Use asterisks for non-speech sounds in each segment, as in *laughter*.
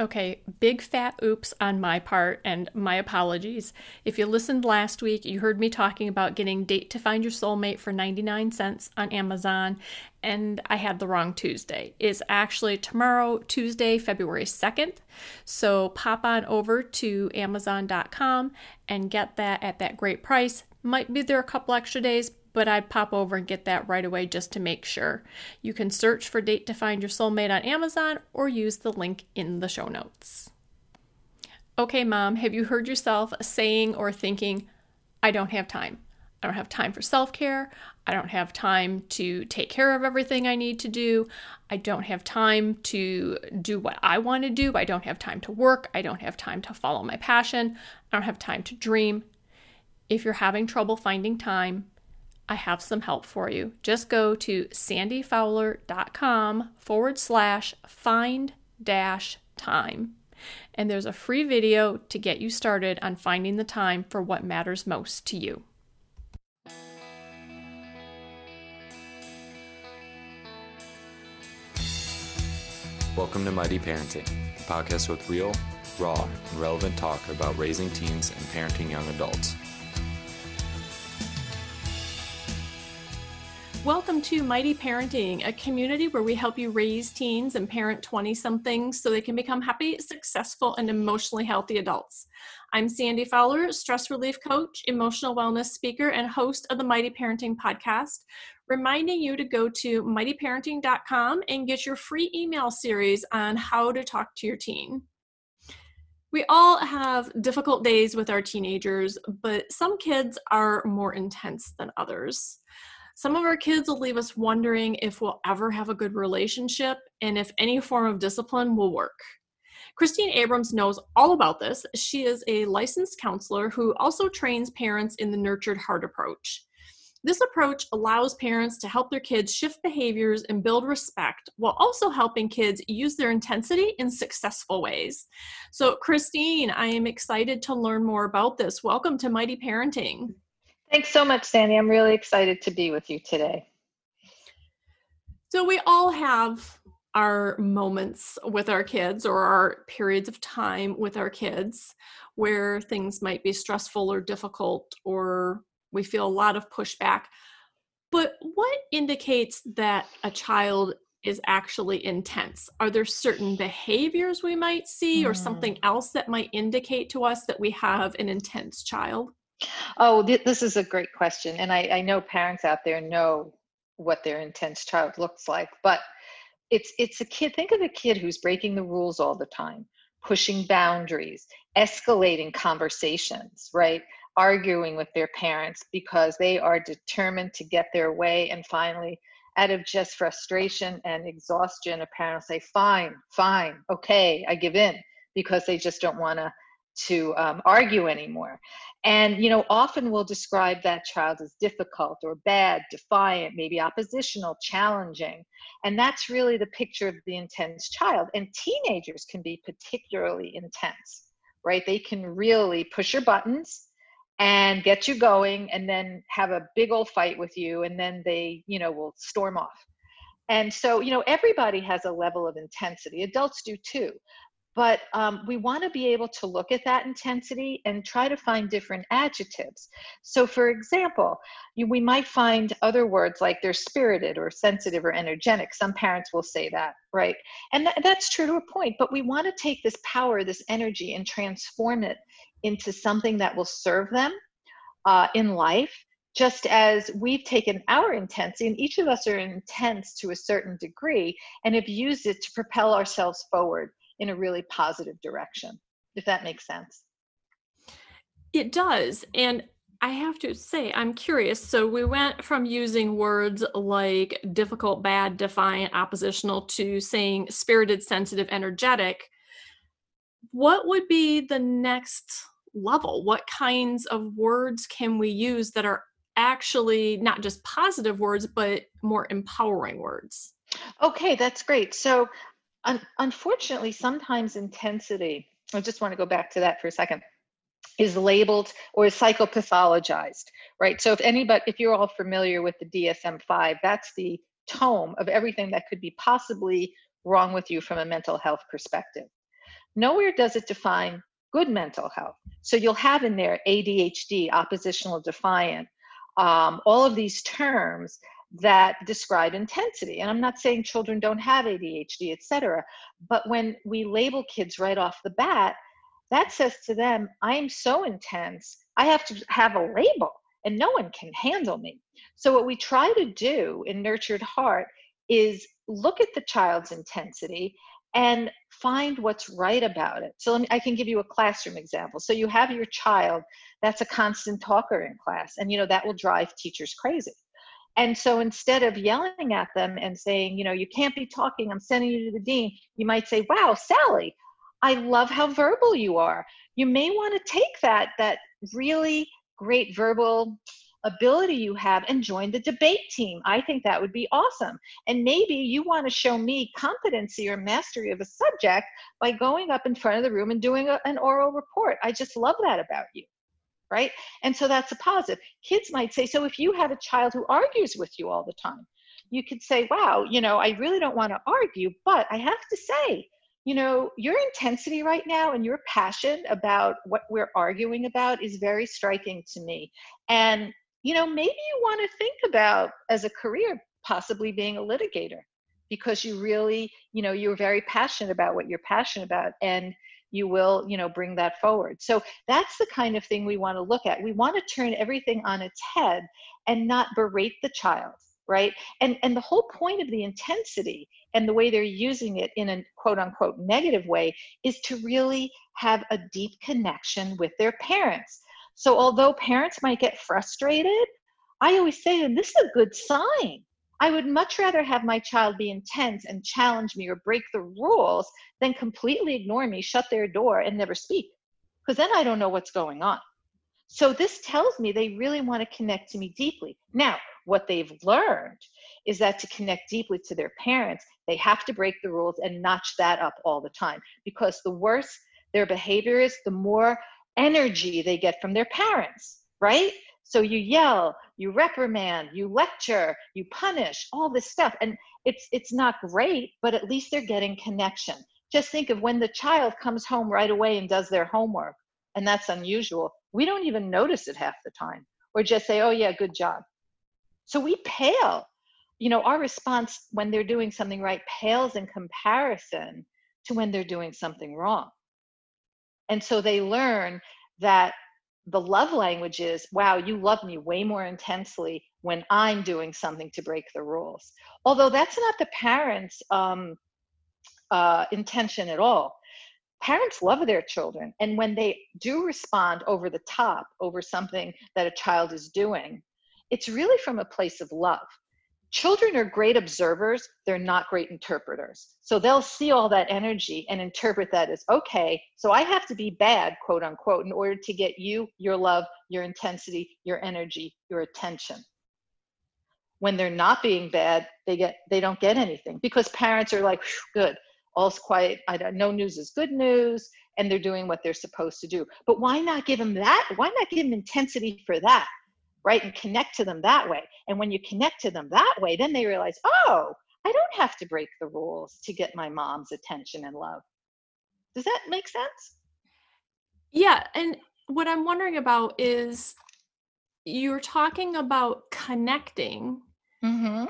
Okay, big fat oops on my part, and my apologies. If you listened last week, you heard me talking about getting Date to Find Your Soulmate for 99 cents on Amazon, and I had the wrong Tuesday. It's actually tomorrow, Tuesday, February 2nd. So pop on over to Amazon.com and get that at that great price. Might be there a couple extra days, but I'd pop over and get that right away just to make sure. You can search for Date to Find Your Soulmate on Amazon or use the link in the show notes. Okay, mom, have you heard yourself saying or thinking, I don't have time? I don't have time for self care. I don't have time to take care of everything I need to do. I don't have time to do what I want to do. I don't have time to work. I don't have time to follow my passion. I don't have time to dream. If you're having trouble finding time, I have some help for you. Just go to sandyfowler.com forward slash find dash time. And there's a free video to get you started on finding the time for what matters most to you. Welcome to Mighty Parenting, a podcast with real, raw, and relevant talk about raising teens and parenting young adults. Welcome to Mighty Parenting, a community where we help you raise teens and parent 20 somethings so they can become happy, successful, and emotionally healthy adults. I'm Sandy Fowler, stress relief coach, emotional wellness speaker, and host of the Mighty Parenting podcast, reminding you to go to mightyparenting.com and get your free email series on how to talk to your teen. We all have difficult days with our teenagers, but some kids are more intense than others. Some of our kids will leave us wondering if we'll ever have a good relationship and if any form of discipline will work. Christine Abrams knows all about this. She is a licensed counselor who also trains parents in the nurtured heart approach. This approach allows parents to help their kids shift behaviors and build respect while also helping kids use their intensity in successful ways. So, Christine, I am excited to learn more about this. Welcome to Mighty Parenting. Thanks so much, Sandy. I'm really excited to be with you today. So, we all have our moments with our kids or our periods of time with our kids where things might be stressful or difficult or we feel a lot of pushback. But what indicates that a child is actually intense? Are there certain behaviors we might see or something mm. else that might indicate to us that we have an intense child? Oh, th- this is a great question. And I, I know parents out there know what their intense child looks like, but it's it's a kid think of a kid who's breaking the rules all the time pushing boundaries escalating conversations right arguing with their parents because they are determined to get their way and finally out of just frustration and exhaustion a parent will say fine fine okay i give in because they just don't want to to um, argue anymore and, you know, often we'll describe that child as difficult or bad, defiant, maybe oppositional, challenging. And that's really the picture of the intense child. And teenagers can be particularly intense, right? They can really push your buttons and get you going and then have a big old fight with you. And then they, you know, will storm off. And so, you know, everybody has a level of intensity. Adults do too but um, we want to be able to look at that intensity and try to find different adjectives. So, for example, you, we might find other words like they're spirited or sensitive or energetic. Some parents will say that, right? And th- that's true to a point, but we want to take this power, this energy, and transform it into something that will serve them uh, in life just as we've taken our intensity, and each of us are intense to a certain degree, and have used it to propel ourselves forward in a really positive direction, if that makes sense. It does. And I have to say, I'm curious. So we went from using words like difficult, bad, defiant, oppositional to saying spirited, sensitive, energetic. What would be the next level? What kinds of words can we use that are actually not just positive words, but more empowering words? Okay, that's great. So un- unfortunately, sometimes intensity, I just want to go back to that for a second, is labeled or is psychopathologized, right? So if anybody, if you're all familiar with the DSM-5, that's the tome of everything that could be possibly wrong with you from a mental health perspective. Nowhere does it define good mental health. So you'll have in there ADHD, oppositional defiant, um, all of these terms that describe intensity. And I'm not saying children don't have ADHD, et cetera, but when we label kids right off the bat, that says to them, I am so intense, I have to have a label and no one can handle me. So, what we try to do in Nurtured Heart is look at the child's intensity and find what's right about it. So, me, I can give you a classroom example. So, you have your child that's a constant talker in class, and you know that will drive teachers crazy. And so instead of yelling at them and saying, you know, you can't be talking, I'm sending you to the dean, you might say, wow, Sally, I love how verbal you are. You may want to take that, that really great verbal ability you have and join the debate team. I think that would be awesome. And maybe you want to show me competency or mastery of a subject by going up in front of the room and doing a, an oral report. I just love that about you right? And so that's a positive. Kids might say, so if you have a child who argues with you all the time, you could say, wow, you know, I really don't want to argue, but I have to say, you know, your intensity right now and your passion about what we're arguing about is very striking to me. And, you know, maybe you want to think about as a career possibly being a litigator because you really, you know, you're very passionate about what you're passionate about. And you will you know bring that forward. So that's the kind of thing we want to look at. We want to turn everything on its head and not berate the child right? And and the whole point of the intensity and the way they're using it in a quote unquote negative way is to really have a deep connection with their parents. So although parents might get frustrated i always say them this is a good sign I would much rather have my child be intense and challenge me or break the rules than completely ignore me, shut their door, and never speak. Because then I don't know what's going on. So this tells me they really want to connect to me deeply. Now, what they've learned is that to connect deeply to their parents, they have to break the rules and notch that up all the time. Because the worse their behavior is, the more energy they get from their parents, right? So you yell, you reprimand, you lecture, you punish, all this stuff. And it's it's not great, but at least they're getting connection. Just think of when the child comes home right away and does their homework, and that's unusual. We don't even notice it half the time, or just say, "Oh yeah, good job." So we pale. You know, our response when they're doing something right pales in comparison to when they're doing something wrong. And so they learn that the love language is wow you love me way more intensely when i'm doing something to break the rules. Although that's not the parents um, uh, intention at all. Parents love their children and when they do respond over the top over something that a child is doing it's really from a place of love children are great observers they're not great interpreters. So they'll see all that energy and interpret that as okay so i have to be bad quote unquote in order to get you your love your intensity your energy your attention. When they're not being bad they get they don't get anything because parents are like good. All's quiet. I don't, no news is good news and they're doing what they're supposed to do. But why not give them that? Why not give them intensity for that right? And connect to them that way. And when you connect to them that way, then they realize, oh, I don't have to break the rules to get my mom's attention and love. Does that make sense? Yeah. And what I'm wondering about is you're talking about connecting. Mm-hmm.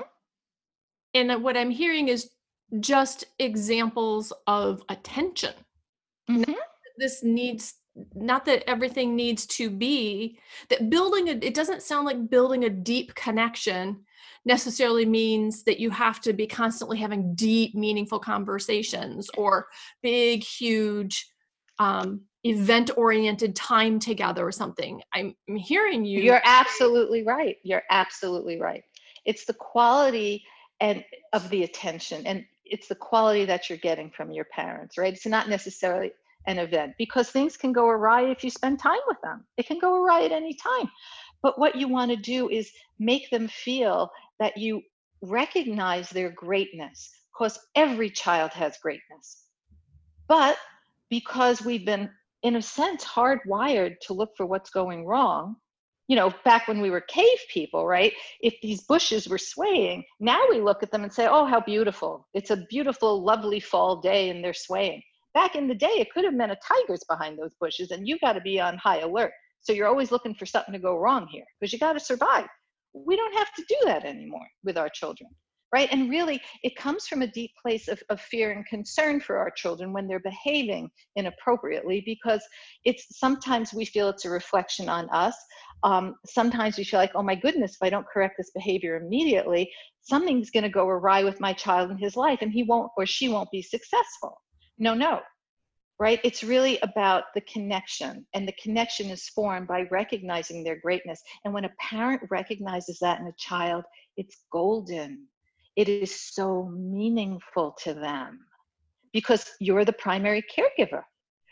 And what I'm hearing is just examples of attention. Mm-hmm. This needs not that everything needs to be that building a, it doesn't sound like building a deep connection necessarily means that you have to be constantly having deep meaningful conversations or big huge um, event oriented time together or something. I'm, I'm hearing you. You're absolutely right. You're absolutely right. It's the quality and of the attention and it's the quality that you're getting from your parents right? It's not necessarily an event because things can go awry if you spend time with them. It can go awry at any time. But what you want to do is make them feel that you recognize their greatness because every child has greatness. But because we've been, in a sense, hardwired to look for what's going wrong, you know, back when we were cave people, right? If these bushes were swaying, now we look at them and say, oh, how beautiful. It's a beautiful, lovely fall day and they're swaying back in the day, it could have meant a tiger's behind those bushes, and you got to be on high alert. So you're always looking for something to go wrong here because you got to survive. We don't have to do that anymore with our children right? And really, it comes from a deep place of, of fear and concern for our children when they're behaving inappropriately because it's sometimes we feel it's a reflection on us. Um, sometimes we feel like, oh my goodness, if I don't correct this behavior immediately, something's going to go awry with my child in his life and he won't or she won't be successful. No, no, right? It's really about the connection, and the connection is formed by recognizing their greatness. And when a parent recognizes that in a child, it's golden. It is so meaningful to them because you're the primary caregiver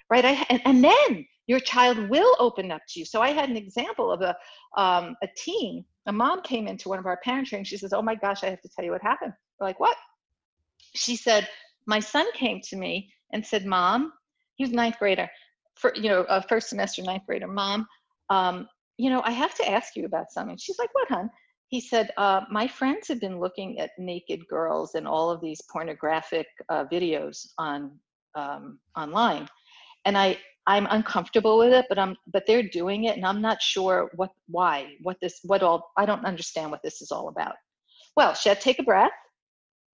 right? I, and, and then your child will open up to you. So i had an example of a, um, a teen. A mom came into one of our parent trainings. She says oh my gosh i have to tell you what happened. We're like what? She said my son came to me and said mom he was ninth grader for you know a first semester ninth grader mom um, you know i have to ask you about something she's like what hon he said, uh, My friends have been looking at naked girls and all of these pornographic uh, videos on um, online. And I, I'm uncomfortable with it, but I'm, but they're doing it, and I'm not sure what, why, what this, what all. I don't understand what this is all about. Well, she had to take a breath,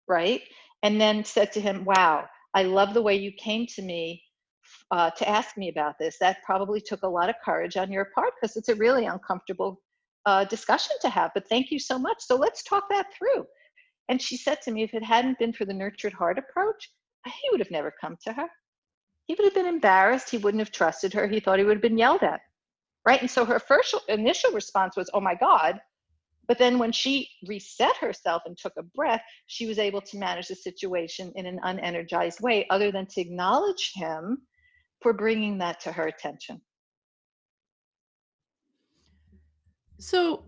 right, and then said to him, "Wow, I love the way you came to me uh, to ask me about this. That probably took a lot of courage on your part because it's a really uncomfortable uh, discussion to have, but thank you so much. So let's talk that through. And she said to me, if it hadn't been for the nurtured heart approach, he would have never come to her. He would have been embarrassed. He wouldn't have trusted her. He thought he would have been yelled at. Right. And so her first initial response was, oh my God. But then when she reset herself and took a breath, she was able to manage the situation in an unenergized way, other than to acknowledge him for bringing that to her attention. So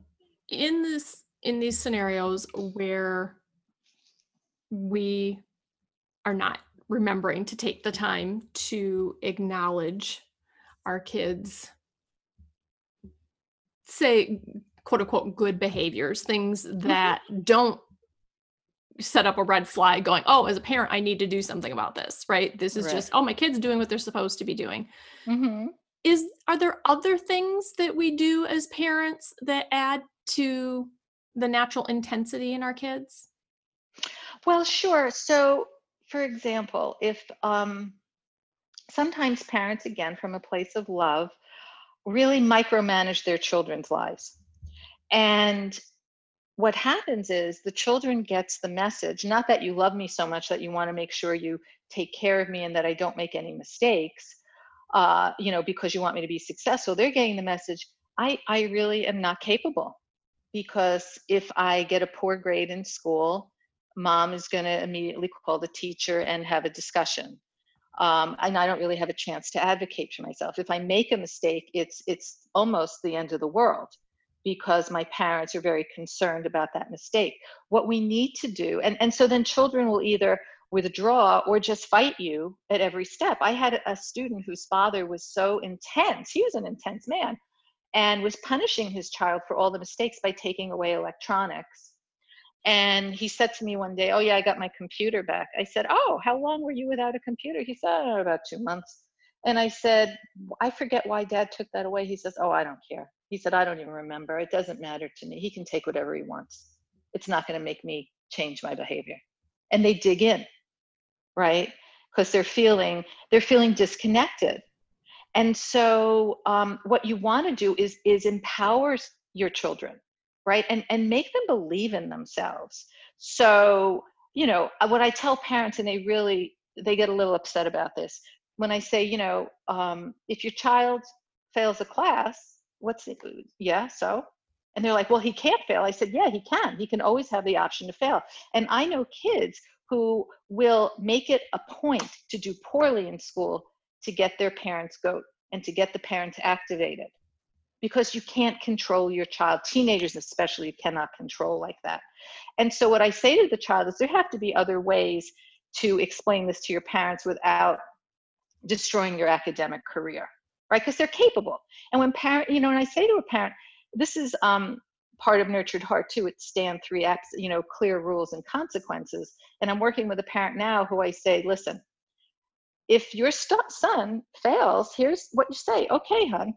in this in these scenarios where we are not remembering to take the time to acknowledge our kids say quote unquote good behaviors things mm-hmm. that don't set up a red flag going oh as a parent i need to do something about this right? This is right. just oh my kids doing what they're supposed to be doing. Mm-hmm. Is are there other things that we do as parents that add to the natural intensity in our kids? Well sure. So for example if um, sometimes parents again from a place of love really micromanage their children's lives and what happens is the children gets the message not that you love me so much that you want to make sure you take care of me and that i don't make any mistakes uh, you know, because you want me to be successful. They're getting the message, I, I really am not capable because if I get a poor grade in school, mom is going to immediately call the teacher and have a discussion. Um, and I don't really have a chance to advocate for myself. If I make a mistake, it's it's almost the end of the world because my parents are very concerned about that mistake. What we need to do, and, and so then children will either withdraw or just fight you at every step. I had a student whose father was so intense, he was an intense man, and was punishing his child for all the mistakes by taking away electronics. And he said to me one day, Oh, yeah, I got my computer back. I said, Oh, how long were you without a computer? He said, oh, About two months. And I said, I forget why dad took that away. He says, Oh, I don't care. He said, I don't even remember. It doesn't matter to me. He can take whatever he wants. It's not going to make me change my behavior. And they dig in right because they're feeling they're feeling disconnected and so um, what you want to do is is empower your children right and and make them believe in themselves so you know uh, what i tell parents and they really they get a little upset about this when i say you know um, if your child fails a class what's it yeah so? And they're like well he can't fail. I said yeah he can. He can always have the option to fail. And i know kids who will make it a point to do poorly in school to get their parents goat and to get the parents activated. Because you can't control your child. Teenagers especially cannot control like that. And so what i say to the child is there have to be other ways to explain this to your parents without destroying your academic career right because they're capable and when parent you know when i say to a parent this is um, part of nurtured heart too it's stand three acts you know clear rules and consequences and i'm working with a parent now who i say listen if your st- son fails, here's what you say. Okay, hon,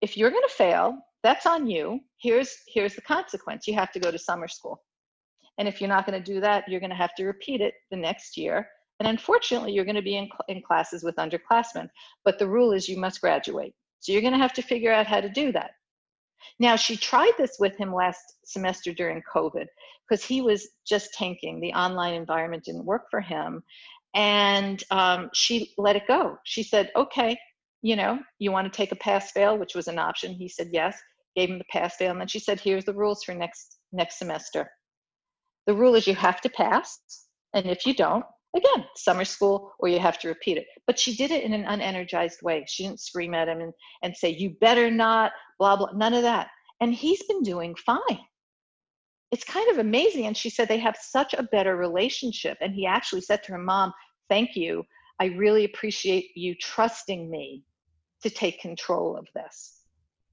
if you're going to fail, that's on you. Here's here's the consequence. You have to go to summer school. And if you're not going to do that, you're going to have to repeat it the next year. And unfortunately, you're going to be in, in classes with underclassmen. But the rule is you must graduate. So you're going to have to figure out how to do that. Now, she tried this with him last semester during COVID because he was just tanking. The online environment didn't work for him. And um, she let it go. She said, okay, you know, you want to take a pass fail, which was an option. He said yes, gave him the pass fail. And then she said, here's the rules for next next semester. The rule is you have to pass. And if you don't, again, summer school or you have to repeat it. But she did it in an unenergized way. She didn't scream at him and, and say, you better not, blah, blah, none of that. And he's been doing fine. It's kind of amazing. And she said they have such a better relationship. And he actually said to her mom, thank you. I really appreciate you trusting me to take control of this.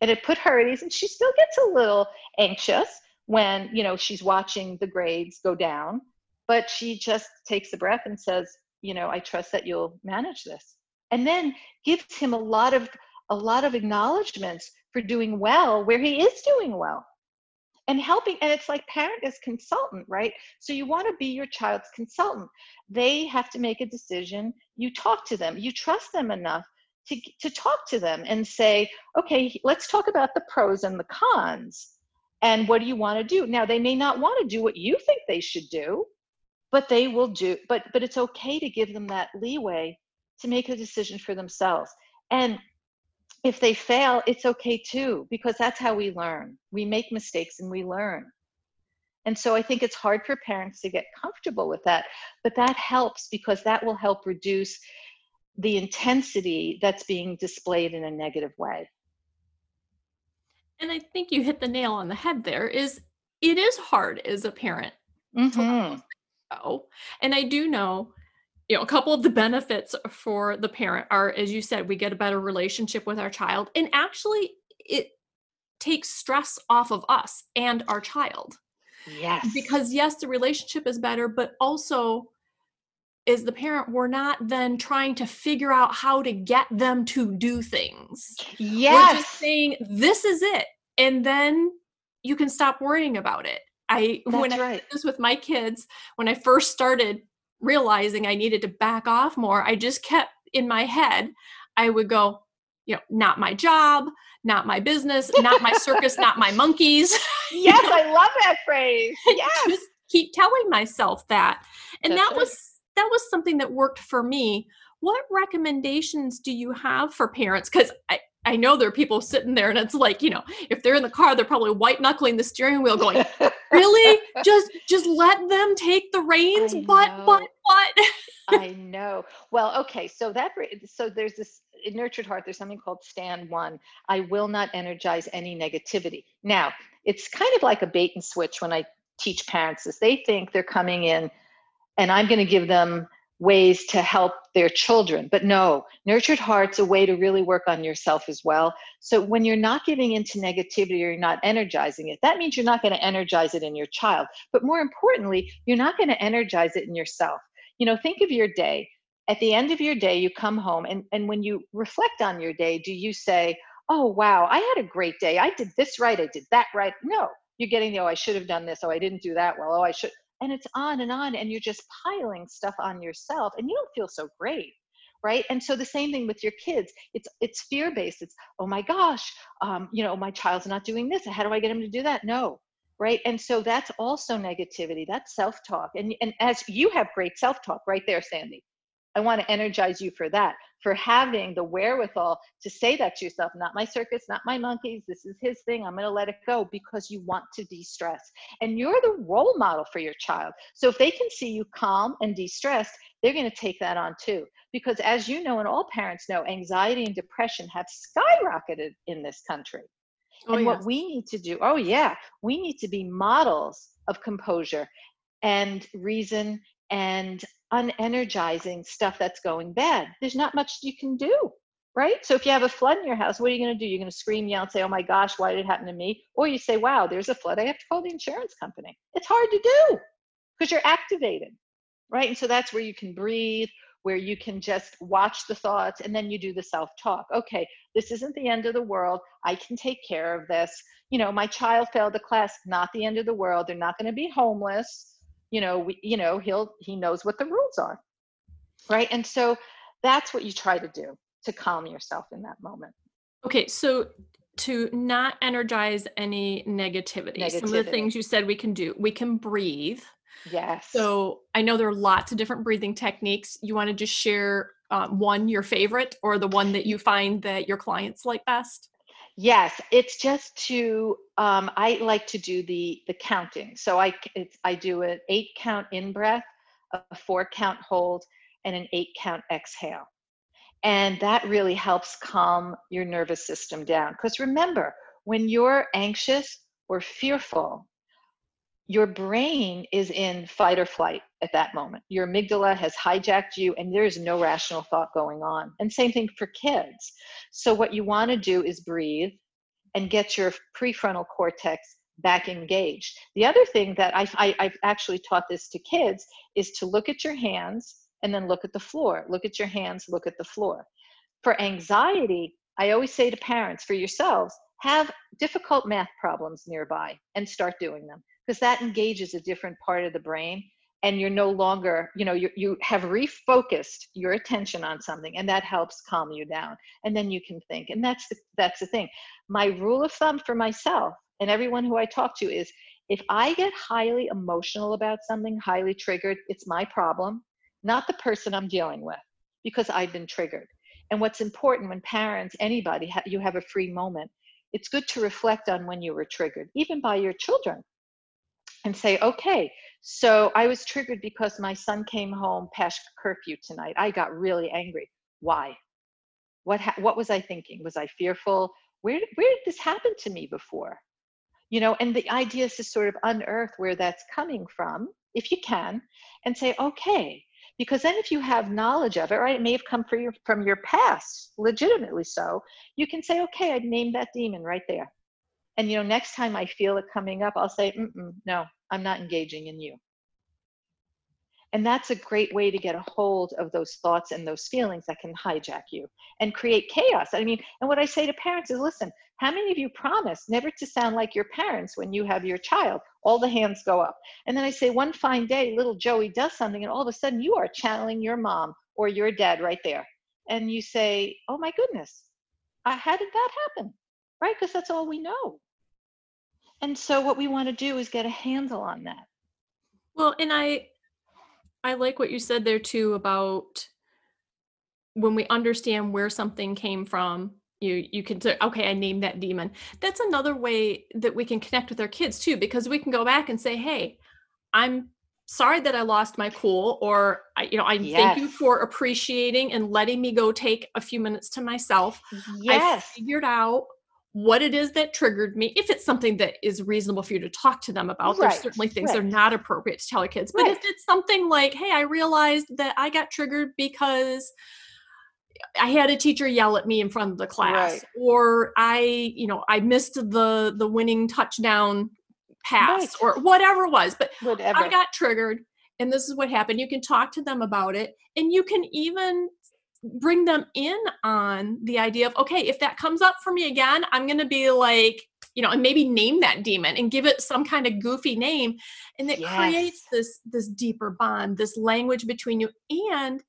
And it put her at ease. And she still gets a little anxious when, you know, she's watching the grades go down but she just takes a breath and says you know i trust that you'll manage this. And then gives him a lot of a lot of acknowledgments for doing well where he is doing well and helping and it's like parent as consultant right? So you want to be your child's consultant. They have to make a decision. You talk to them. You trust them enough to, to talk to them and say okay let's talk about the pros and the cons and what do you want to do? Now they may not want to do what you think they should do but they will do but but it's okay to give them that leeway to make a decision for themselves. And if they fail it's okay too because that's how we learn. We make mistakes and we learn. And so i think it's hard for parents to get comfortable with that but that helps because that will help reduce the intensity that's being displayed in a negative way. And i think you hit the nail on the head there is it is hard as a parent mm-hmm go. And I do know, you know, a couple of the benefits for the parent are, as you said, we get a better relationship with our child. And actually, it takes stress off of us and our child. Yes. Because, yes, the relationship is better, but also, as the parent, we're not then trying to figure out how to get them to do things. Yes. We're just saying, this is it. And then you can stop worrying about it. I That's when right. I did this with my kids, when I first started realizing I needed to back off more, I just kept in my head, I would go, you know, not my job, not my business, not my circus, not my *laughs* monkeys. *laughs* Yes? I love that phrase. *laughs* Yes. just keep telling myself that. And That's that right. was that was something that worked for me. What recommendations do you have for parents? Because I, I know there are people sitting there and it's like, you know, if they're in the car, they're probably white knuckling the steering wheel going, *laughs* really? Just just let them take the reins, but but but *laughs* I know. Well, okay, so that so there's this in nurtured heart there's something called stand one. I will not energize any negativity. Now, it's kind of like a bait and switch when I teach parents this. They think they're coming in and I'm going to give them ways to help their children. But no, nurtured heart's a way to really work on yourself as well. So when you're not giving into negativity or you're not energizing it, that means you're not going to energize it in your child. But more importantly, you're not going to energize it in yourself. You know, think of your day. At the end of your day, you come home and, and when you reflect on your day, do you say, Oh wow, I had a great day. I did this right, I did that right. No, you're getting the oh, I should have done this, oh, I didn't do that well, oh, I should and it's on and on and you're just piling stuff on yourself and you don't feel so great right? And so the same thing with your kids. It's it's fear based it's oh my gosh um, you know my child's not doing this. How do i get him to do that? No right? And so that's also negativity. That's self-talk. And and as you have great self-talk right there sandy. I want to energize you for that for having the wherewithal to say that to yourself not my circus not my monkeys this is his thing i'm going to let it go because you want to de-stress. And you're the role model for your child. So if they can see you calm and de-stressed they're going to take that on too. Because as you know and all parents know anxiety and depression have skyrocketed in this country. Oh, and yes. what we need to do oh yeah we need to be models of composure and reason and unenergizing stuff that's going bad. There's not much you can do, right? So if you have a flood in your house, what are you going to do? You're going to scream, yell, and say, oh my gosh, why did it happen to me? Or you say, wow, there's a flood. I have to call the insurance company. It's hard to do because you're activated, right? And so that's where you can breathe where you can just watch the thoughts and then you do the self talk. Okay, this isn't the end of the world. I can take care of this. You know, my child failed the class, not the end of the world. They're not going to be homeless. You know, we, you know, he'll he knows what the rules are. Right? And so that's what you try to do to calm yourself in that moment. Okay, so to not energize any negativity, negativity, some of the things you said we can do, we can breathe. Yes. So I know there are lots of different breathing techniques. You want to just share um, one your favorite or the one that you find that your clients like best? Yes, it's just to. Um, I like to do the the counting. So I I do an eight count in breath, a four count hold, and an eight count exhale, and that really helps calm your nervous system down. Because remember, when you're anxious or fearful, your brain is in fight or flight at that moment. Your amygdala has hijacked you, and there's no rational thought going on. And same thing for kids. So, what you want to do is breathe and get your prefrontal cortex back engaged. The other thing that I've, I, have actually taught this to kids is to look at your hands and then look at the floor. Look at your hands, look at the floor. For anxiety, I always say to parents, for yourselves, have difficult math problems nearby and start doing them because that engages a different part of the brain and you're no longer you know you, you have refocused your attention on something and that helps calm you down and then you can think and that's the, that's the thing. My rule of thumb for myself and everyone who i talk to is if i get highly emotional about something highly triggered it's my problem not the person i'm dealing with because i've been triggered. And what's important when parents anybody you have a free moment it's good to reflect on when you were triggered even by your children and say, okay, so I was triggered because my son came home past curfew tonight. I got really angry. Why? What ha- what was I thinking? Was I fearful? Where where did this happen to me before? You know, and the idea is to sort of unearth where that's coming from, if you can, and say, okay, because then if you have knowledge of it, right, it may have come from your from your past, legitimately so. You can say, okay, I'd name that demon right there and you know next time i feel it coming up i'll say no i'm not engaging in you and that's a great way to get a hold of those thoughts and those feelings that can hijack you and create chaos. I mean and what i say to parents is listen how many of you promise never to sound like your parents when you have your child? All the hands go up. And then i say one fine day little joey does something and all of a sudden you are channeling your mom or your dad right there. And you say oh my goodness how did that happen? Right? Because that's all we know. And so what we want to do is get a handle on that. Well and i i like what you said there too about when we understand where something came from you you can say okay i named that demon. That's another way that we can connect with our kids too because we can go back and say hey i'm sorry that i lost my cool or I, you know i yes. thank you for appreciating and letting me go take a few minutes to myself. Yes. i figured out what it is that triggered me if it's something that is reasonable for you to talk to them about right, there's certainly things right. that are not appropriate to tell your kids but right. if it's something like hey i realized that i got triggered because i had a teacher yell at me in front of the class or i you know i missed the the winning touchdown pass or whatever it was but whatever. i got triggered and this is what happened you can talk to them about it and you can even bring them in on the idea of okay if that comes up for me again i'm going to be like you know and maybe name that demon and give it some kind of goofy name and it yes. creates this this deeper bond this language between you and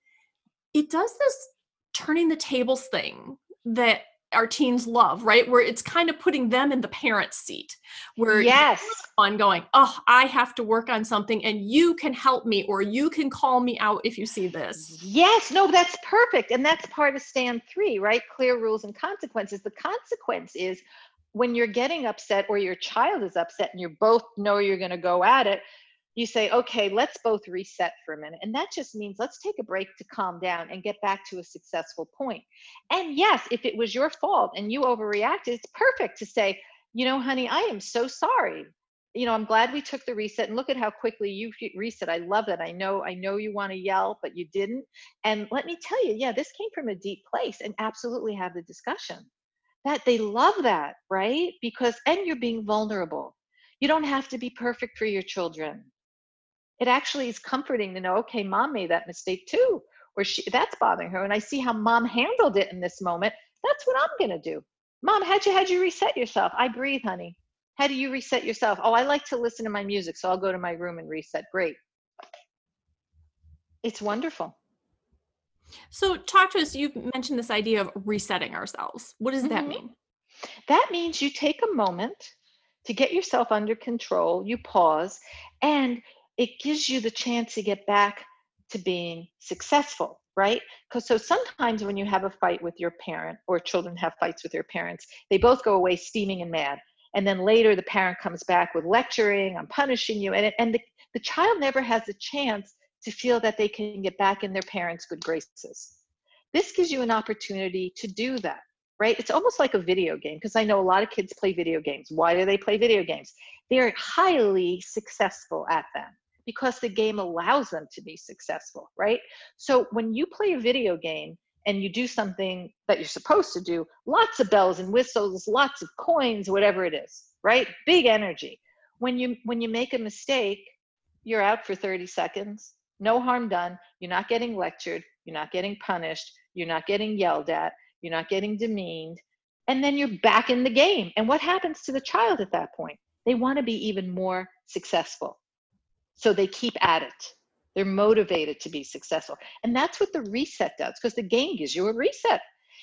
it does this turning the tables thing that our teens love, right? Where it's kind of putting them in the parent seat, where yes, on going, oh, I have to work on something, and you can help me, or you can call me out if you see this. Yes, no, that's perfect, and that's part of stand three, right? Clear rules and consequences. The consequence is when you're getting upset, or your child is upset, and you both know you're going to go at it you say, okay, let's both reset for a minute. And that just means let's take a break to calm down and get back to a successful point. And yes, if it was your fault and you overreacted, it's perfect to say, you know, honey, I am so sorry. You know, I'm glad we took the reset and look at how quickly you reset. I love that. I know, I know you want to yell, but you didn't. And let me tell you, yeah, this came from a deep place and absolutely have the discussion. That they love that, right? Because, and you're being vulnerable. You don't have to be perfect for your children it actually is comforting to know, okay, mom made that mistake too, or she that's bothering her and i see how mom handled it in this moment. That's what i'm going to do. Mom how'd you how'd you reset yourself? I breathe honey. How do you reset yourself? Oh i like to listen to my music so i'll go to my room and reset. Great. It's wonderful. So talk to us you've mentioned this idea of resetting ourselves. What does that Mhm. mean? That means you take a moment to get yourself under control you pause and it gives you the chance to get back to being successful right? Because so sometimes when you have a fight with your parent or children have fights with their parents they both go away steaming and mad. And then later the parent comes back with lecturing i'm punishing you and, and the, the child never has a chance to feel that they can get back in their parents good graces. This gives you an opportunity to do that right? It's almost like a video game because i know a lot of kids play video games. Why do they play video games? They're highly successful at them because the game allows them to be successful, right? So when you play a video game and you do something that you're supposed to do, lots of bells and whistles, lots of coins, whatever it is, right? Big energy. When you when you make a mistake, you're out for 30 seconds. No harm done. You're not getting lectured, you're not getting punished, you're not getting yelled at, you're not getting demeaned, and then you're back in the game. And what happens to the child at that point? They want to be even more successful so they keep at it. They're motivated to be successful. And that's what the reset does because the game gives you a reset.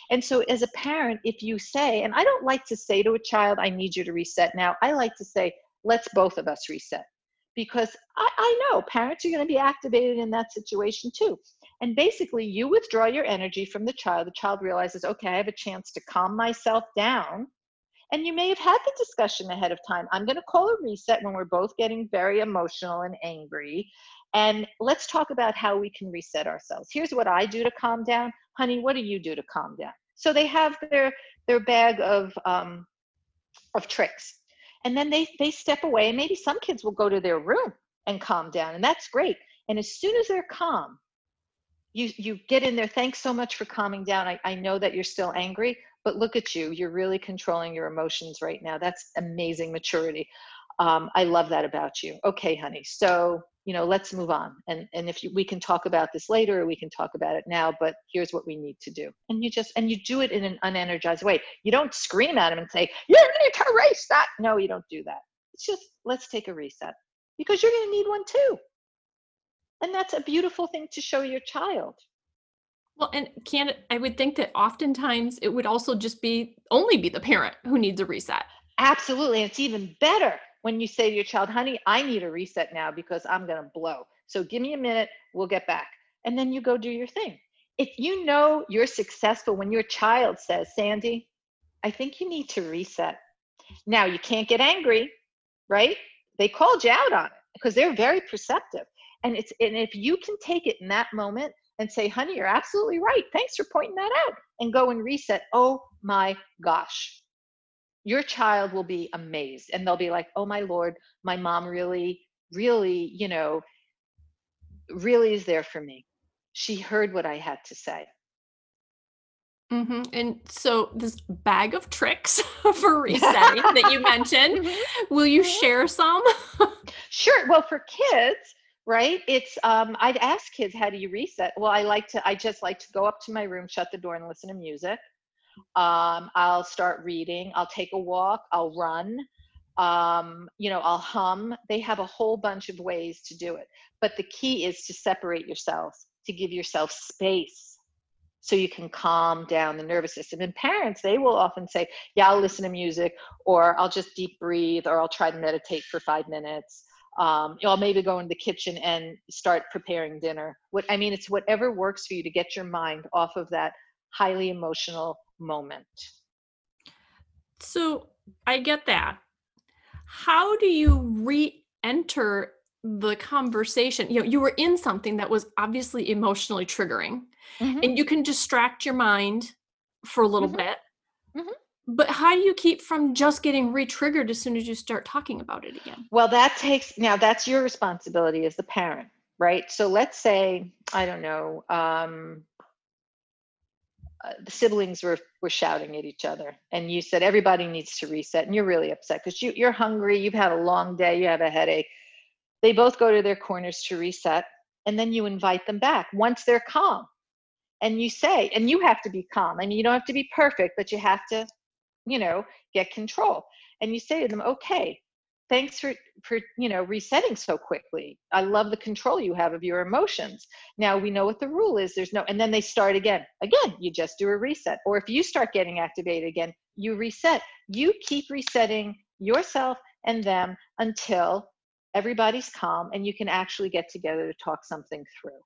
And so, as a parent, if you say, and I don't like to say to a child, I need you to reset now, I like to say, let's both of us reset. Because I, I know parents are going to be activated in that situation too. And basically, you withdraw your energy from the child. The child realizes, okay, I have a chance to calm myself down and you may have had the discussion ahead of time. I'm going to call a reset when we're both getting very emotional and angry. And let's talk about how we can reset ourselves. Here's what I do to calm down. Honey, what do you do to calm down? So they have their their bag of um, of tricks. And then they they step away and maybe some kids will go to their room and calm down. And that's great. And as soon as they're calm, you you get in there. Thanks so much for calming down. I, I know that you're still angry, but look at you. You're really controlling your emotions right now. That's amazing maturity. Um, I love that about you. Okay, honey. So you know, let's move on. And and if you, we can talk about this later, or we can talk about it now. But here's what we need to do. And you just and you do it in an unenergized way. You don't scream at him and say, "You need to erase that." No, you don't do that. It's just let's take a reset because you're going to need one too. And that's a beautiful thing to show your child. Well, and can I would think that oftentimes it would also just be only be the parent who needs a reset. Absolutely. It's even better when you say to your child, honey, I need a reset now because I'm going to blow. So give me a minute, we'll get back. And then you go do your thing. If you know you're successful when your child says, Sandy, I think you need to reset. Now, you can't get angry, right? They called you out on it because they're very perceptive. And it's and if you can take it in that moment and say, honey, you're absolutely right. Thanks for pointing that out. And go and reset. Oh my gosh. Your child will be amazed and they'll be like, oh my Lord, my mom really, really, you know, really is there for me. She heard what I had to say. hmm And so this bag of tricks *laughs* for *laughs* resetting that you mentioned, Mhm. will you Mhm. share some? *laughs* Sure. Well, for kids, right? It's um, I'd ask kids, how do you reset? Well, I like to. I just like to go up to my room, shut the door, and listen to music. Um, I'll start reading. I'll take a walk. I'll run. Um, you know, I'll hum. They have a whole bunch of ways to do it, but the key is to separate yourselves, to give yourself space, so you can calm down the nervous system. And parents, they will often say, "Yeah, I'll listen to music, or I'll just deep breathe, or I'll try to meditate for five minutes." Um, I'll maybe go in the kitchen and start preparing dinner. What I mean, it's whatever works for you to get your mind off of that highly emotional moment. So I get that. How do you re-enter the conversation? You know, you were in something that was obviously emotionally triggering, Mhm. and you can distract your mind for a little Mhm. bit. Mhm. But how do you keep from just getting re-triggered as soon as you start talking about it again? Well, that takes now that's your responsibility as the parent, right? So let's say I don't know. Um, uh, the siblings were were shouting at each other, and you said everybody needs to reset, and you're really upset because you, you're hungry, you've had a long day, you have a headache. They both go to their corners to reset, and then you invite them back once they're calm. and you say and you have to be calm i mean you don't have to be perfect but you have to you know get control. And you say to them okay thanks for for you know resetting so quickly. I love the control you have of your emotions. Now we know what the rule is. There's no and then they start again. Again you just do a reset. Or if you start getting activated again you reset. You keep resetting yourself and them until everybody's calm and you can actually get together to talk something through.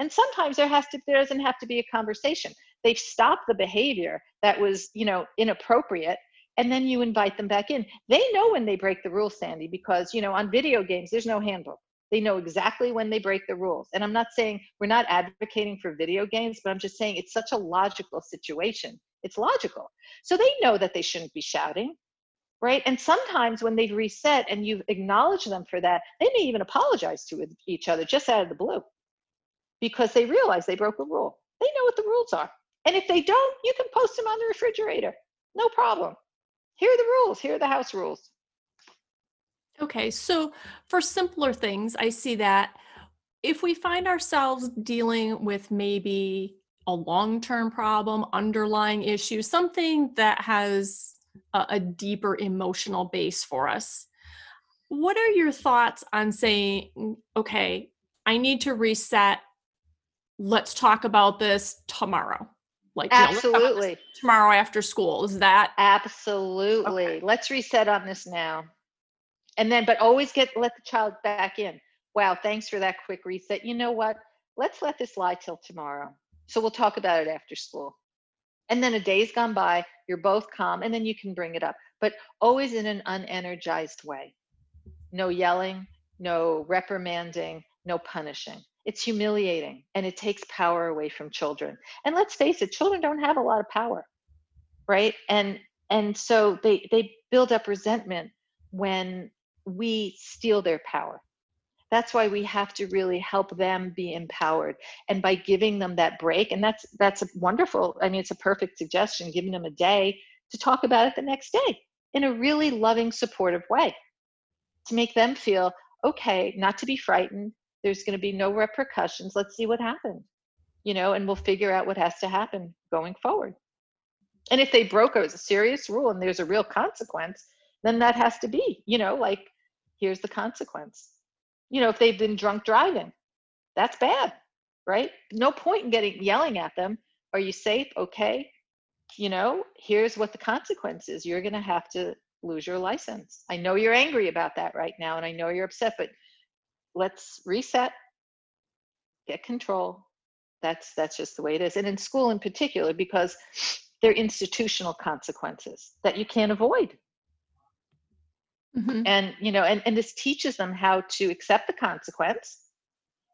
And sometimes there has to there doesn't have to be a conversation they've stopped the behavior that was you know inappropriate and then you invite them back in. They know when they break the rules sandy because you know on video games there's no handbook they know exactly when they break the rules. And i'm not saying we're not advocating for video games but i'm just saying it's such a logical situation. It's logical. So they know that they shouldn't be shouting right? And sometimes when they've reset and you've acknowledged them for that they may even apologize to each other just out of the blue because they realize they broke a rule. They know what the rules are and if they don't you can post them on the refrigerator. No problem. Here are the rules. Here are the house rules. Okay so for simpler things i see that if we find ourselves dealing with maybe a long-term problem underlying issue something that has a, a deeper emotional base for us what are your thoughts on saying okay i need to reset. Let's talk about this tomorrow like absolutely you know, tomorrow after school? Is that absolutely. Okay. let's reset on this now. And then but always get let the child back in. Wow thanks for that quick reset. You know what? Let's let this lie till tomorrow. So we'll talk about it after school. And then a day's gone by you're both calm and then you can bring it up but always in an unenergized way. No yelling no reprimanding no punishing it's humiliating and it takes power away from children. And let's face it children don't have a lot of power right? And and so they they build up resentment when we steal their power. That's why we have to really help them be empowered. And by giving them that break and that's that's a wonderful i mean it's a perfect suggestion giving them a day to talk about it the next day in a really loving supportive way to make them feel okay not to be frightened there's going to be no repercussions let's see what happened you know and we'll figure out what has to happen going forward. And if they broke a serious rule and there's a real consequence then that has to be you know like here's the consequence. You know if they've been drunk driving that's bad right? No point in getting yelling at them are you safe? Okay. You know here's what the consequence is you're going to have to lose your license. I know you're angry about that right now and i know you're upset but let's reset, get control. That's that's just the way it is. And in school in particular, because they're institutional consequences that you can't avoid. Mm-hmm. And you know, and, and this teaches them how to accept the consequence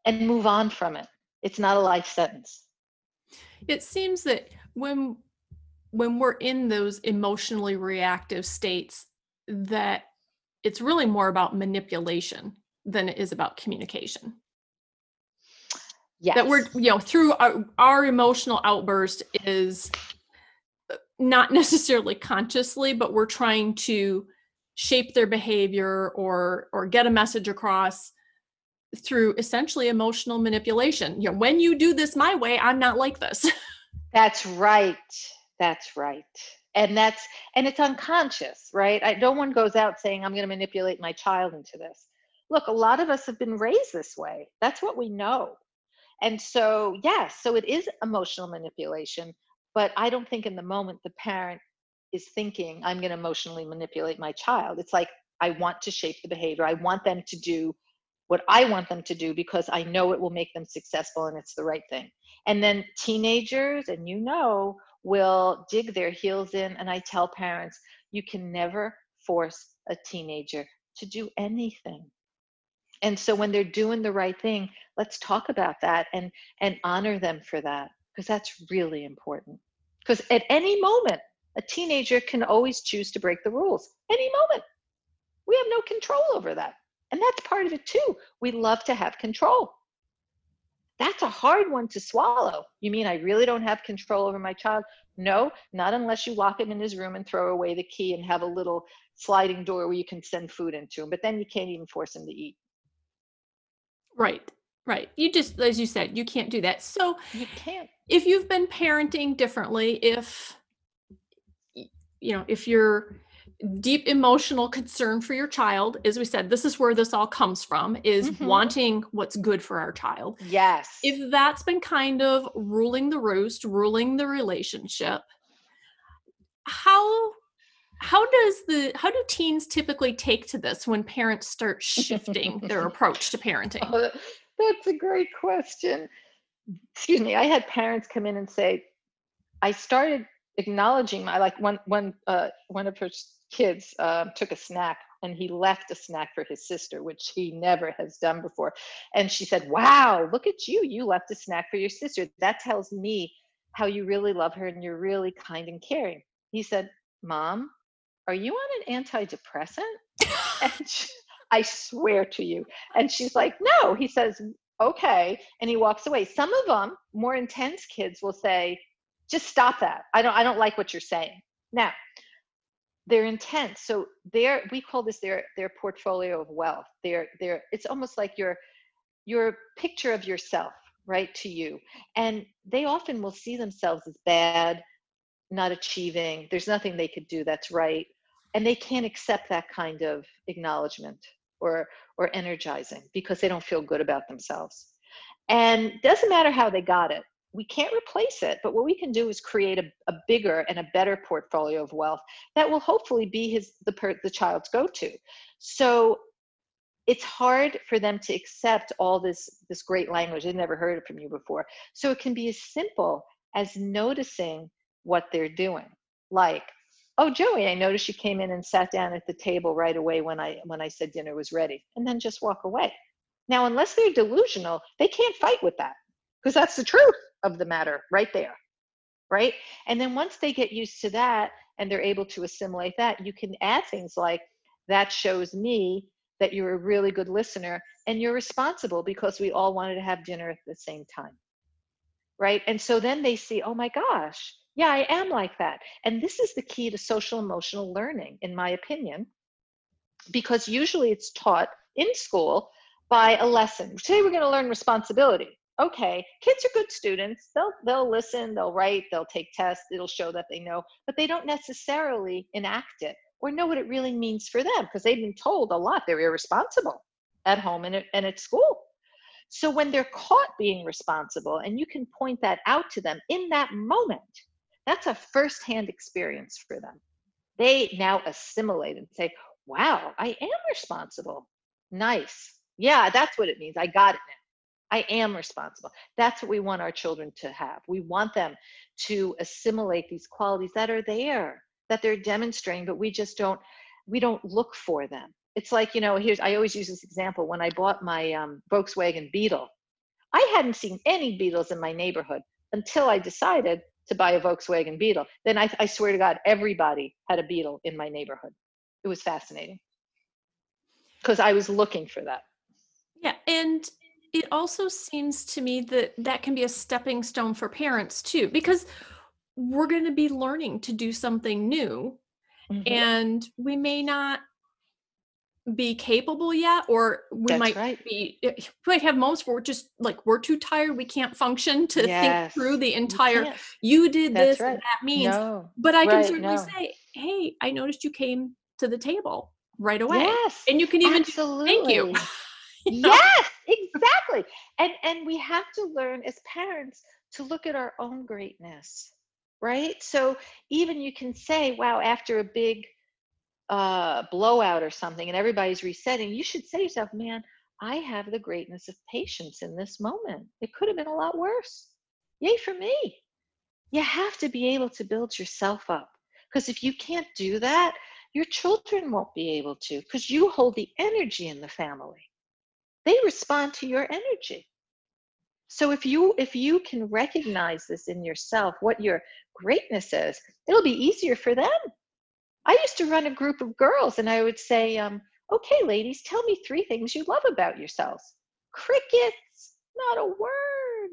and move on from it. It's not a life sentence. It seems that when when we're in those emotionally reactive states that it's really more about manipulation than it is about communication. Yes. That we're, you know, through our, our emotional outburst is uh, not *laughs* necessarily consciously, but we're trying to shape their behavior or or get a message across through essentially emotional manipulation. You know, when you do this my way, I'm not like this. *laughs* That's right. That's right. And that's and it's unconscious, right? I no one goes out saying I'm going to manipulate my child into this look, a lot of us have been raised this way. That's what we know. And so, yes, so it is emotional manipulation, but I don't think in the moment the parent is thinking, I'm going to emotionally manipulate my child. It's like, I want to shape the behavior. I want them to do what I want them to do because I know it will make them successful and it's the right thing. And then teenagers, and you know, will dig their heels in. And I tell parents, you can never force a teenager to do anything and so when they're doing the right thing let's talk about that and and honor them for that because that's really important. Because at any moment a teenager can always choose to break the rules any moment. We have no control over that and that's part of it too. We love to have control. That's a hard one to swallow. You mean i really don't have control over my child? No not unless you lock him in his room and throw away the key and have a little sliding door where you can send food into him but then you can't even force him to eat Right. Right. You just, as you said, you can't do that. So You can't. if you've been parenting differently, if, you know, if you're deep emotional concern for your child, as we said, this is where this all comes from, is Mhm. wanting what's good for our child. Yes. If that's been kind of ruling the roost, ruling the relationship, how how does the how do teens typically take to this when parents start shifting their *laughs* approach to parenting? Oh, that's a great question. Excuse me. I had parents come in and say, I started acknowledging my like one one uh, one of her kids um, took a snack and he left a snack for his sister, which he never has done before. And she said, "Wow, look at you! You left a snack for your sister. That tells me how you really love her and you're really kind and caring." He said, "Mom, are you on an antidepressant?" *laughs* And she, I swear to you. And she's like, no. He says, okay. And he walks away. Some of them, more intense kids, will say, just stop that. I don't, I don't like what you're saying. Now, they're intense. So they're, we call this their, their portfolio of wealth. They're, they're, it's almost like your, your picture of yourself, right, to you. And they often will see themselves as bad, not achieving. There's nothing they could do that's right and they can't accept that kind of acknowledgement or or energizing because they don't feel good about themselves. And doesn't matter how they got it we can't replace it but what we can do is create a, a bigger and a better portfolio of wealth that will hopefully be his the per, the child's go-to. So it's hard for them to accept all this this great language. They've never heard it from you before. So it can be as simple as noticing what they're doing like oh joey i noticed you came in and sat down at the table right away when i when i said dinner was ready and then just walk away. Now unless they're delusional they can't fight with that because that's the truth of the matter right there right? And then once they get used to that and they're able to assimilate that you can add things like that shows me that you're a really good listener and you're responsible because we all wanted to have dinner at the same time right? And so then they see oh my gosh yeah i am like that. And this is the key to social emotional learning in my opinion because usually it's taught in school by a lesson. Today we're going to learn responsibility. Okay kids are good students. They'll they'll listen they'll write they'll take tests it'll show that they know but they don't necessarily enact it or know what it really means for them because they've been told a lot. They're irresponsible at home and at, and at school. So when they're caught being responsible and you can point that out to them in that moment that's a firsthand experience for them. They now assimilate and say, wow, I am responsible. Nice. Yeah, that's what it means. I got it now. I am responsible. That's what we want our children to have. We want them to assimilate these qualities that are there, that they're demonstrating, but we just don't we don't look for them. It's like, you know, here's I always use this example when I bought my um, Volkswagen Beetle. I hadn't seen any Beetles in my neighborhood until I decided to buy a Volkswagen Beetle. Then I, I swear to God, everybody had a Beetle in my neighborhood. It was fascinating because I was looking for that. Yeah, and it also seems to me that that can be a stepping stone for parents too, because we're going to be learning to do something new Mhm. and we may not be capable yet or we That's might right. be eh, we might have moments where we're just like we're too tired we can't function to think through the entire can't. you did That's this and right. that means No. but i can right, certainly no. say hey i noticed you came to the table right away Yes. and you can even absolutely. thank you *laughs* You yes exactly and and we have to learn as parents to look at our own greatness right so even you can say wow after a big uh blowout or something and everybody's resetting you should say to yourself man i have the greatness of patience in this moment. It could have been a lot worse. Yay for me. You have to be able to build yourself up because if you can't do that your children won't be able to because you hold the energy in the family. They respond to your energy. So if you if you can recognize this in yourself what your greatness is it'll be easier for them i used to run a group of girls and i would say um, okay ladies tell me three things you love about yourselves crickets not a word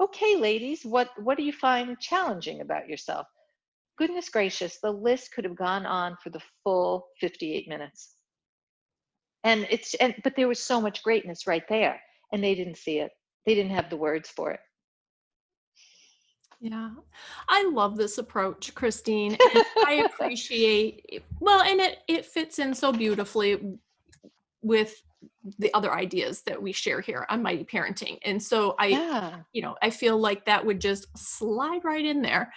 okay ladies what what do you find challenging about yourself goodness gracious the list could have gone on for the full 58 minutes and it's and but there was so much greatness right there and they didn't see it. They didn't have the words for it. Yeah, I love this approach, Christine. *laughs* I appreciate well, and it it fits in so beautifully with the other ideas that we share here on mighty parenting and so i yeah. you know i feel like that would just slide right in there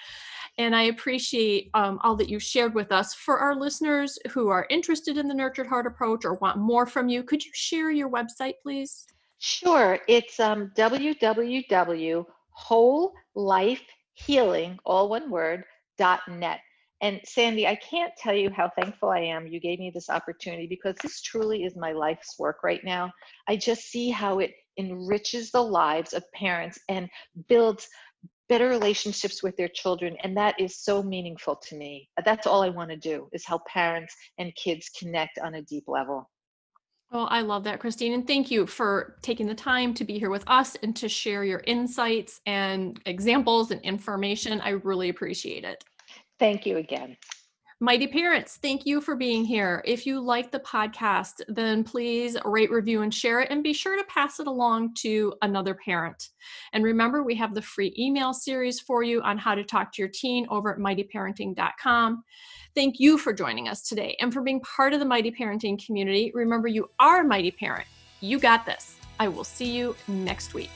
and i appreciate um, all that you shared with us for our listeners who are interested in the nurtured heart approach or want more from you could you share your website please sure it's um, www.wholelifehealing all one word dot net. And Sandy, I can't tell you how thankful I am you gave me this opportunity because this truly is my life's work right now. I just see how it enriches the lives of parents and builds better relationships with their children and that is so meaningful to me. That's all i want to do is help parents and kids connect on a deep level well, I love that, Christine. And thank you for taking the time to be here with us and to share your insights and examples and information. I really appreciate it. Thank you again. Mighty Parents, thank you for being here. If you like the podcast, then please rate, review, and share it, and be sure to pass it along to another parent. And remember, we have the free email series for you on how to talk to your teen over at mightyparenting.com. Thank you for joining us today and for being part of the Mighty Parenting community. Remember, you are a mighty parent. You got this. I will see you next week.